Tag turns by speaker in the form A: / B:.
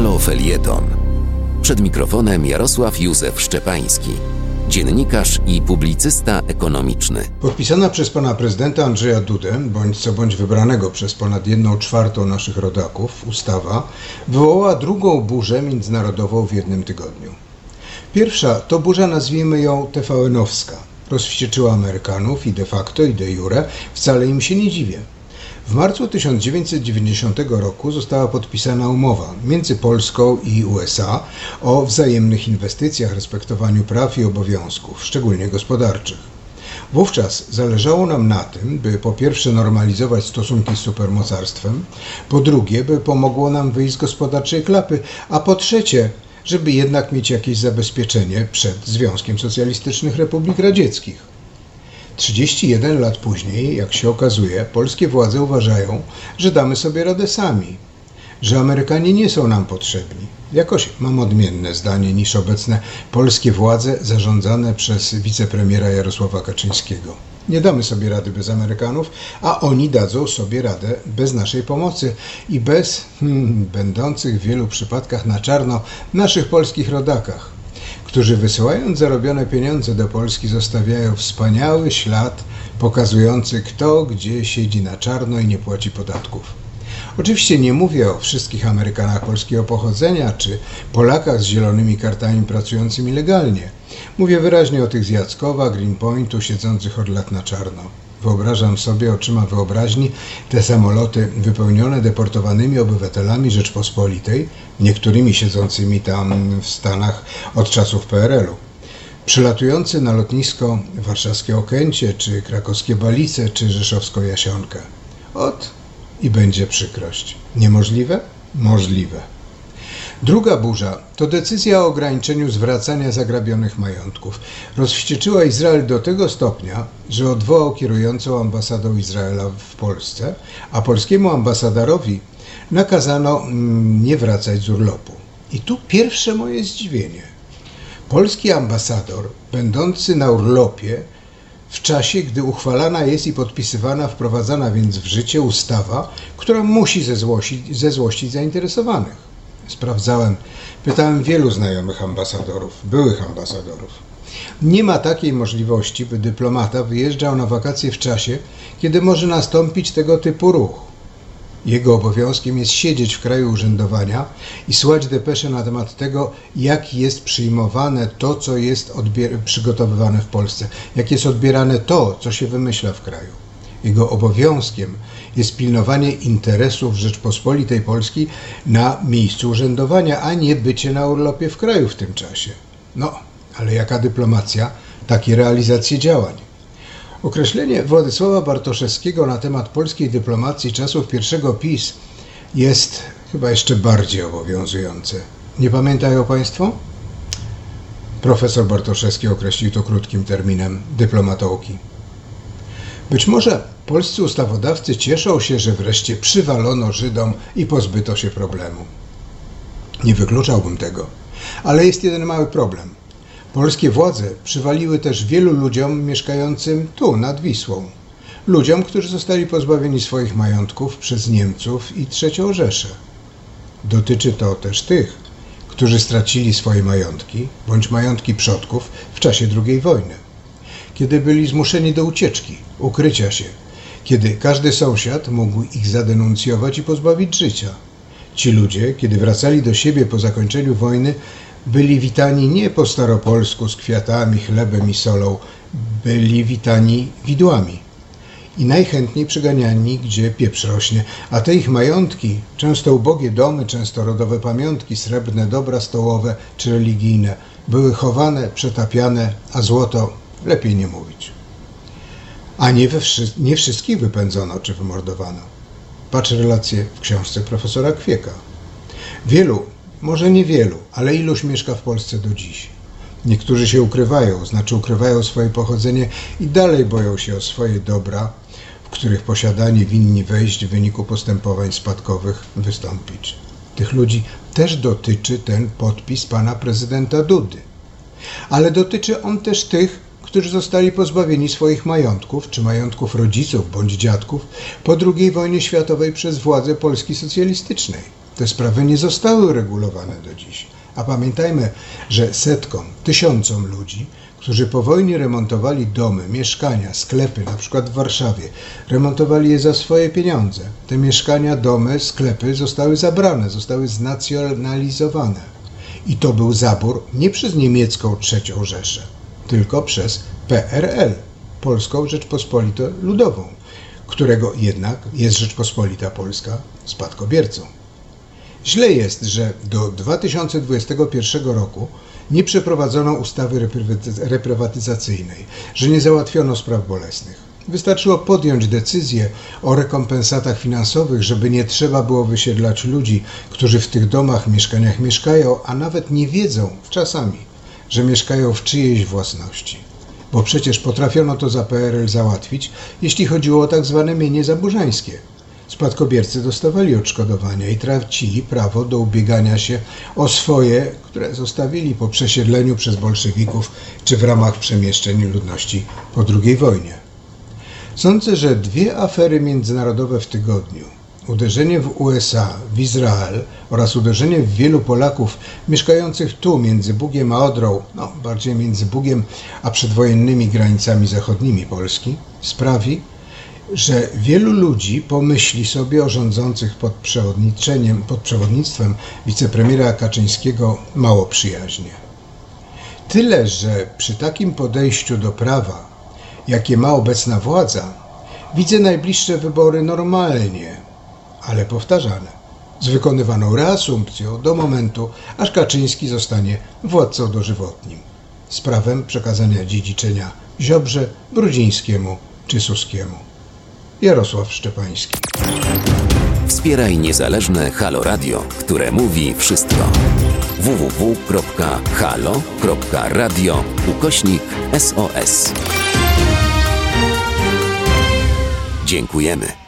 A: Halo Felieton. Przed mikrofonem Jarosław Józef Szczepański, dziennikarz i publicysta ekonomiczny.
B: Podpisana przez pana prezydenta Andrzeja Dudę, bądź co bądź wybranego przez ponad jedną czwartą naszych rodaków, ustawa wywołała drugą burzę międzynarodową w jednym tygodniu. Pierwsza to burza, nazwijmy ją TVN-owska. Rozwścieczyła Amerykanów i de facto i de jure wcale im się nie dziwię. W marcu 1990 roku została podpisana umowa między Polską i USA o wzajemnych inwestycjach, respektowaniu praw i obowiązków, szczególnie gospodarczych. Wówczas zależało nam na tym, by po pierwsze normalizować stosunki z supermocarstwem, po drugie, by pomogło nam wyjść z gospodarczej klapy, a po trzecie, żeby jednak mieć jakieś zabezpieczenie przed Związkiem Socjalistycznych Republik Radzieckich. 31 lat później, jak się okazuje, polskie władze uważają, że damy sobie radę sami, że Amerykanie nie są nam potrzebni. Jakoś mam odmienne zdanie niż obecne polskie władze zarządzane przez wicepremiera Jarosława Kaczyńskiego. Nie damy sobie rady bez Amerykanów, a oni dadzą sobie radę bez naszej pomocy i bez hmm, będących w wielu przypadkach na czarno naszych polskich rodakach którzy wysyłając zarobione pieniądze do Polski zostawiają wspaniały ślad pokazujący kto gdzie siedzi na czarno i nie płaci podatków. Oczywiście nie mówię o wszystkich Amerykanach polskiego pochodzenia czy Polakach z zielonymi kartami pracującymi legalnie. Mówię wyraźnie o tych z Jackowa, Greenpointu siedzących od lat na czarno. Wyobrażam sobie oczyma wyobraźni te samoloty wypełnione deportowanymi obywatelami Rzeczpospolitej, niektórymi siedzącymi tam w Stanach od czasów PRL-u. Przylatujący na lotnisko warszawskie Okęcie, czy krakowskie Balice, czy rzeszowską Jasionkę. Ot i będzie przykrość. Niemożliwe? Możliwe. Druga burza to decyzja o ograniczeniu zwracania zagrabionych majątków. Rozwścieczyła Izrael do tego stopnia, że odwołał kierującą ambasadą Izraela w Polsce, a polskiemu ambasadorowi nakazano mm, nie wracać z urlopu. I tu pierwsze moje zdziwienie. Polski ambasador, będący na urlopie, w czasie, gdy uchwalana jest i podpisywana, wprowadzana więc w życie ustawa, która musi zezłościć, zezłościć zainteresowanych sprawdzałem, pytałem wielu znajomych ambasadorów, byłych ambasadorów. Nie ma takiej możliwości, by dyplomata wyjeżdżał na wakacje w czasie, kiedy może nastąpić tego typu ruch. Jego obowiązkiem jest siedzieć w kraju urzędowania i słać depesze na temat tego, jak jest przyjmowane to, co jest przygotowywane w Polsce, jak jest odbierane to, co się wymyśla w kraju. Jego obowiązkiem jest pilnowanie interesów Rzeczpospolitej Polskiej na miejscu urzędowania, a nie bycie na urlopie w kraju w tym czasie. No, ale jaka dyplomacja, takie realizacje działań. Określenie Władysława Bartoszewskiego na temat polskiej dyplomacji czasów pierwszego PiS jest chyba jeszcze bardziej obowiązujące. Nie pamiętają Państwo? Profesor Bartoszewski określił to krótkim terminem dyplomatołki. Być może polscy ustawodawcy cieszą się, że wreszcie przywalono Żydom i pozbyto się problemu. Nie wykluczałbym tego. Ale jest jeden mały problem. Polskie władze przywaliły też wielu ludziom mieszkającym tu, nad Wisłą. Ludziom, którzy zostali pozbawieni swoich majątków przez Niemców i III Rzeszę. Dotyczy to też tych, którzy stracili swoje majątki bądź majątki przodków w czasie II wojny kiedy byli zmuszeni do ucieczki, ukrycia się, kiedy każdy sąsiad mógł ich zadenuncjować i pozbawić życia. Ci ludzie, kiedy wracali do siebie po zakończeniu wojny, byli witani nie po staropolsku z kwiatami, chlebem i solą, byli witani widłami i najchętniej przyganiani, gdzie pieprz rośnie, a te ich majątki, często ubogie domy, często rodowe pamiątki, srebrne dobra stołowe czy religijne, były chowane, przetapiane, a złoto lepiej nie mówić. A nie, wszy nie wszystkich wypędzono czy wymordowano. Patrz relacje w książce profesora Kwieka. Wielu, może niewielu, ale iluś mieszka w Polsce do dziś. Niektórzy się ukrywają, znaczy ukrywają swoje pochodzenie i dalej boją się o swoje dobra, w których posiadanie winni wejść w wyniku postępowań spadkowych wystąpić. Tych ludzi też dotyczy ten podpis pana prezydenta Dudy. Ale dotyczy on też tych, którzy zostali pozbawieni swoich majątków, czy majątków rodziców bądź dziadków po II wojnie światowej przez władze Polski socjalistycznej. te sprawy nie zostały uregulowane do dziś. A pamiętajmy, że setkom, tysiącom ludzi, którzy po wojnie remontowali domy, mieszkania, sklepy, na przykład w Warszawie, remontowali je za swoje pieniądze. Te mieszkania, domy, sklepy zostały zabrane, zostały znacjonalizowane. I to był zabór nie przez niemiecką trzecią Rzeszę, tylko przez PRL, Polską Rzeczpospolitą Ludową, którego jednak jest Rzeczpospolita Polska spadkobiercą. Źle jest, że do 2021 roku nie przeprowadzono ustawy reprywatyzacyjnej, że nie załatwiono spraw bolesnych. Wystarczyło podjąć decyzję o rekompensatach finansowych, żeby nie trzeba było wysiedlać ludzi, którzy w tych domach, mieszkaniach mieszkają, a nawet nie wiedzą czasami, że mieszkają w czyjejś własności. Bo przecież potrafiono to za PRL załatwić, jeśli chodziło o tak zwane mienie zaburzańskie – Spadkobiercy dostawali odszkodowania i tracili prawo do ubiegania się o swoje, które zostawili po przesiedleniu przez bolszewików czy w ramach przemieszczeń ludności po II wojnie. Sądzę, że dwie afery międzynarodowe w tygodniu, uderzenie w USA, w Izrael oraz uderzenie w wielu Polaków mieszkających tu między Bugiem a Odrą, no bardziej między Bugiem a przedwojennymi granicami zachodnimi Polski, sprawi, że wielu ludzi pomyśli sobie o rządzących pod, przewodniczeniem, pod przewodnictwem wicepremiera Kaczyńskiego mało przyjaźnie. Tyle, że przy takim podejściu do prawa, jakie ma obecna władza, widzę najbliższe wybory normalnie, ale powtarzane, z wykonywaną reasumpcją do momentu, aż Kaczyński zostanie władcą dożywotnim, z prawem przekazania dziedziczenia Ziobrze, Brudzińskiemu czy Suskiemu. Jarosław Szczepański.
A: Wspieraj niezależne Halo Radio, które mówi wszystko. www.halo.radio ukośnik SOS. Dziękujemy.